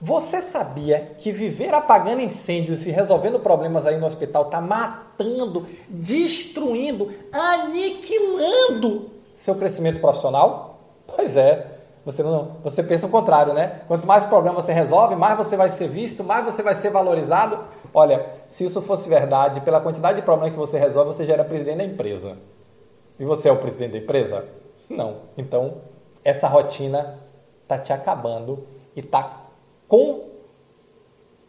Você sabia que viver apagando incêndios e resolvendo problemas aí no hospital está matando, destruindo, aniquilando seu crescimento profissional? Pois é. Você, não, você pensa o contrário, né? Quanto mais problema você resolve, mais você vai ser visto, mais você vai ser valorizado. Olha, se isso fosse verdade, pela quantidade de problemas que você resolve, você já era presidente da empresa. E você é o presidente da empresa? Não. Então, essa rotina está te acabando e está com,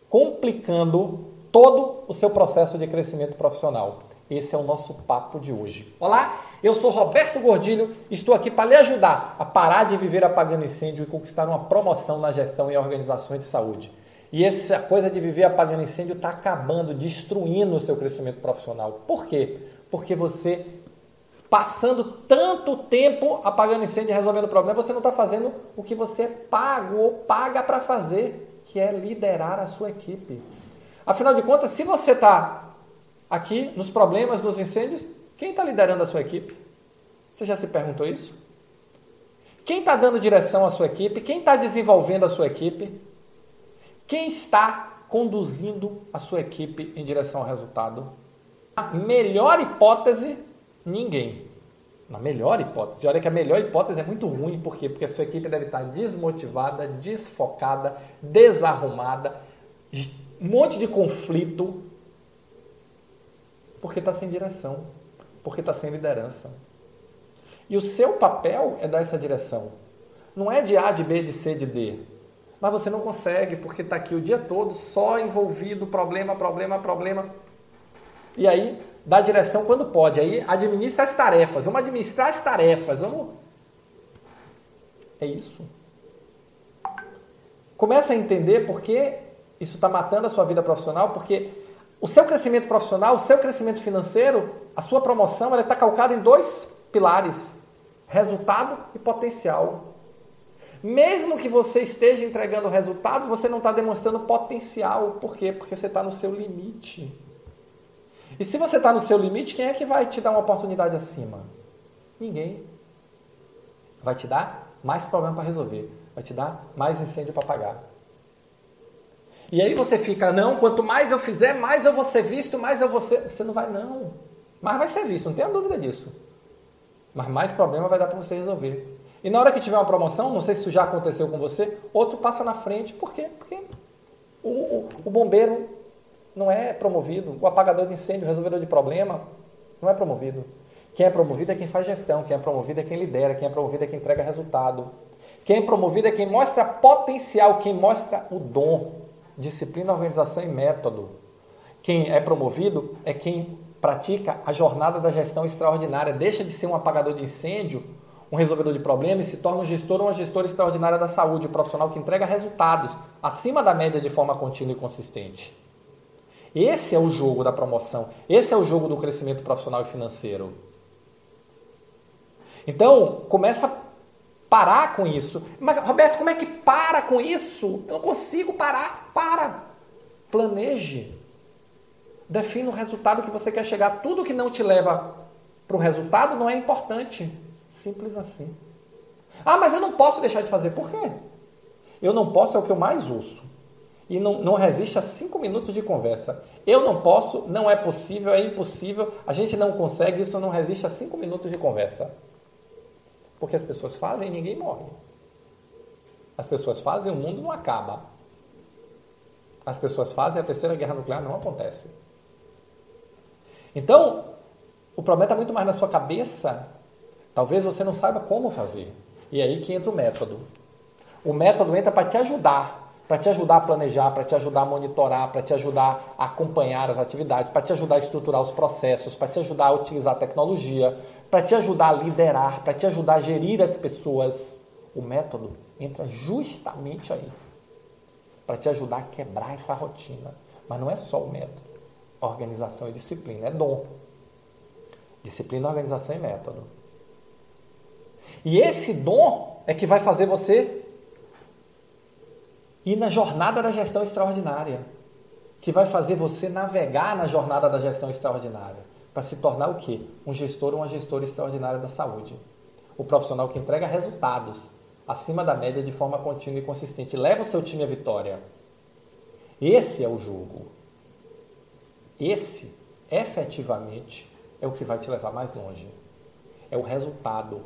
complicando todo o seu processo de crescimento profissional. Esse é o nosso papo de hoje. Olá, eu sou Roberto Gordilho, estou aqui para lhe ajudar a parar de viver apagando incêndio e conquistar uma promoção na gestão e organizações de saúde. E essa coisa de viver apagando incêndio está acabando, destruindo o seu crescimento profissional. Por quê? Porque você, passando tanto tempo apagando incêndio e resolvendo problema, você não está fazendo o que você é pago ou paga para fazer, que é liderar a sua equipe. Afinal de contas, se você está aqui nos problemas, nos incêndios, quem está liderando a sua equipe? Você já se perguntou isso? Quem está dando direção à sua equipe? Quem está desenvolvendo a sua equipe? Quem está conduzindo a sua equipe em direção ao resultado? A melhor hipótese, ninguém. Na melhor hipótese. Olha que a melhor hipótese é muito ruim, por quê? Porque a sua equipe deve estar desmotivada, desfocada, desarrumada, um monte de conflito, porque está sem direção porque está sem liderança. E o seu papel é dar essa direção. Não é de A, de B, de C, de D. Mas você não consegue, porque está aqui o dia todo só envolvido, problema, problema, problema. E aí, dá direção quando pode. Aí, administra as tarefas. Vamos administrar as tarefas. Vamos. É isso. Começa a entender por que isso está matando a sua vida profissional, porque o seu crescimento profissional, o seu crescimento financeiro, a sua promoção, ela está calcada em dois pilares: resultado e potencial. Mesmo que você esteja entregando resultado, você não está demonstrando potencial. Por quê? Porque você está no seu limite. E se você está no seu limite, quem é que vai te dar uma oportunidade acima? Ninguém. Vai te dar mais problema para resolver. Vai te dar mais incêndio para pagar. E aí você fica, não, quanto mais eu fizer, mais eu vou ser visto, mais eu vou ser. Você não vai, não. Mas vai ser visto, não tenha dúvida disso. Mas mais problema vai dar para você resolver. E na hora que tiver uma promoção, não sei se isso já aconteceu com você, outro passa na frente. Por quê? Porque o, o, o bombeiro não é promovido, o apagador de incêndio, o resolvedor de problema, não é promovido. Quem é promovido é quem faz gestão, quem é promovido é quem lidera, quem é promovido é quem entrega resultado. Quem é promovido é quem mostra potencial, quem mostra o dom disciplina, organização e método. Quem é promovido é quem pratica a jornada da gestão extraordinária, deixa de ser um apagador de incêndio, um resolvedor de problemas e se torna um gestor ou uma gestora extraordinária da saúde, um profissional que entrega resultados acima da média de forma contínua e consistente. Esse é o jogo da promoção, esse é o jogo do crescimento profissional e financeiro. Então, começa a parar com isso. Mas, Roberto, como é que para com isso? Eu não consigo parar. Para. Planeje. Defina o resultado que você quer chegar. Tudo que não te leva para o resultado não é importante. Simples assim. Ah, mas eu não posso deixar de fazer. Por quê? Eu não posso é o que eu mais uso. E não, não resiste a cinco minutos de conversa. Eu não posso, não é possível, é impossível, a gente não consegue, isso não resiste a cinco minutos de conversa. Porque as pessoas fazem e ninguém morre. As pessoas fazem o mundo não acaba. As pessoas fazem a terceira guerra nuclear não acontece. Então, o problema está muito mais na sua cabeça. Talvez você não saiba como fazer. E é aí que entra o método. O método entra para te ajudar, para te ajudar a planejar, para te ajudar a monitorar, para te ajudar a acompanhar as atividades, para te ajudar a estruturar os processos, para te ajudar a utilizar a tecnologia, para te ajudar a liderar, para te ajudar a gerir as pessoas. O método entra justamente aí para te ajudar a quebrar essa rotina. Mas não é só o método. Organização e disciplina é dom. Disciplina, organização e método. E esse dom é que vai fazer você ir na jornada da gestão extraordinária. Que vai fazer você navegar na jornada da gestão extraordinária para se tornar o quê? Um gestor ou uma gestora extraordinária da saúde. O profissional que entrega resultados acima da média de forma contínua e consistente. Leva o seu time à vitória. Esse é o jogo. Esse, efetivamente, é o que vai te levar mais longe. É o resultado.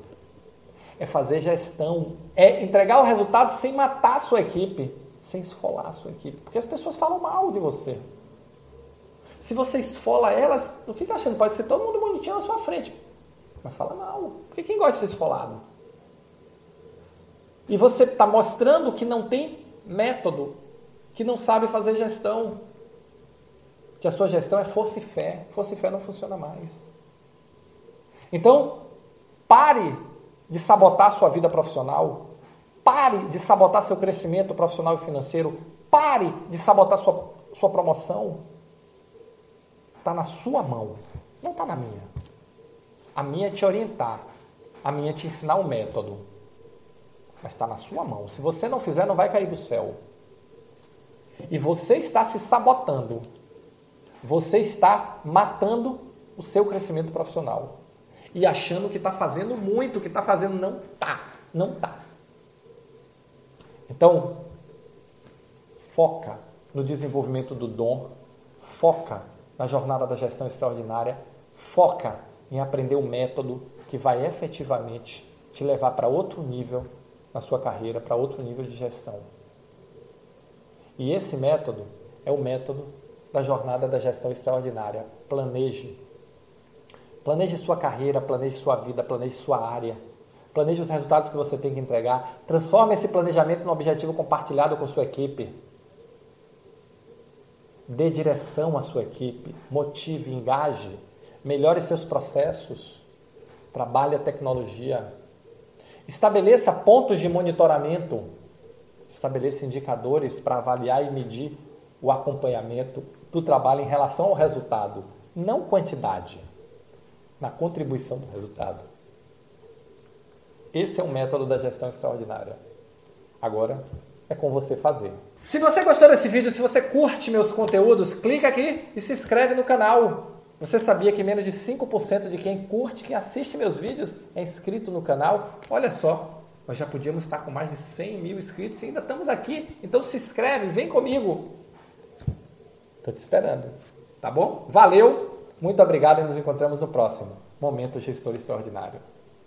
É fazer gestão. É entregar o resultado sem matar a sua equipe, sem esfolar a sua equipe. Porque as pessoas falam mal de você. Se você esfola elas, não fica achando, pode ser todo mundo bonitinho na sua frente. Mas fala mal. Porque quem gosta de ser esfolado? E você está mostrando que não tem método, que não sabe fazer gestão. Que a sua gestão é força e fé. Força e fé não funciona mais. Então, pare de sabotar sua vida profissional. Pare de sabotar seu crescimento profissional e financeiro. Pare de sabotar sua, sua promoção. Está na sua mão, não está na minha. A minha é te orientar. A minha é te ensinar o um método. Mas está na sua mão. Se você não fizer, não vai cair do céu. E você está se sabotando. Você está matando o seu crescimento profissional. E achando que está fazendo muito, que está fazendo. Não tá. Não tá. Então, foca no desenvolvimento do dom, foca na jornada da gestão extraordinária, foca em aprender o um método que vai efetivamente te levar para outro nível na sua carreira, para outro nível de gestão. E esse método é o método da jornada da gestão extraordinária. Planeje. Planeje sua carreira, planeje sua vida, planeje sua área. Planeje os resultados que você tem que entregar. Transforme esse planejamento num objetivo compartilhado com sua equipe. Dê direção à sua equipe, motive, engaje, melhore seus processos, trabalhe a tecnologia, estabeleça pontos de monitoramento, estabeleça indicadores para avaliar e medir o acompanhamento do trabalho em relação ao resultado, não quantidade, na contribuição do resultado. Esse é um método da gestão extraordinária. Agora, é com você fazer. Se você gostou desse vídeo, se você curte meus conteúdos, clica aqui e se inscreve no canal. Você sabia que menos de 5% de quem curte, quem assiste meus vídeos é inscrito no canal? Olha só, nós já podíamos estar com mais de 100 mil inscritos e ainda estamos aqui. Então se inscreve, vem comigo. Estou te esperando. Tá bom? Valeu, muito obrigado e nos encontramos no próximo Momento Gestor Extraordinário.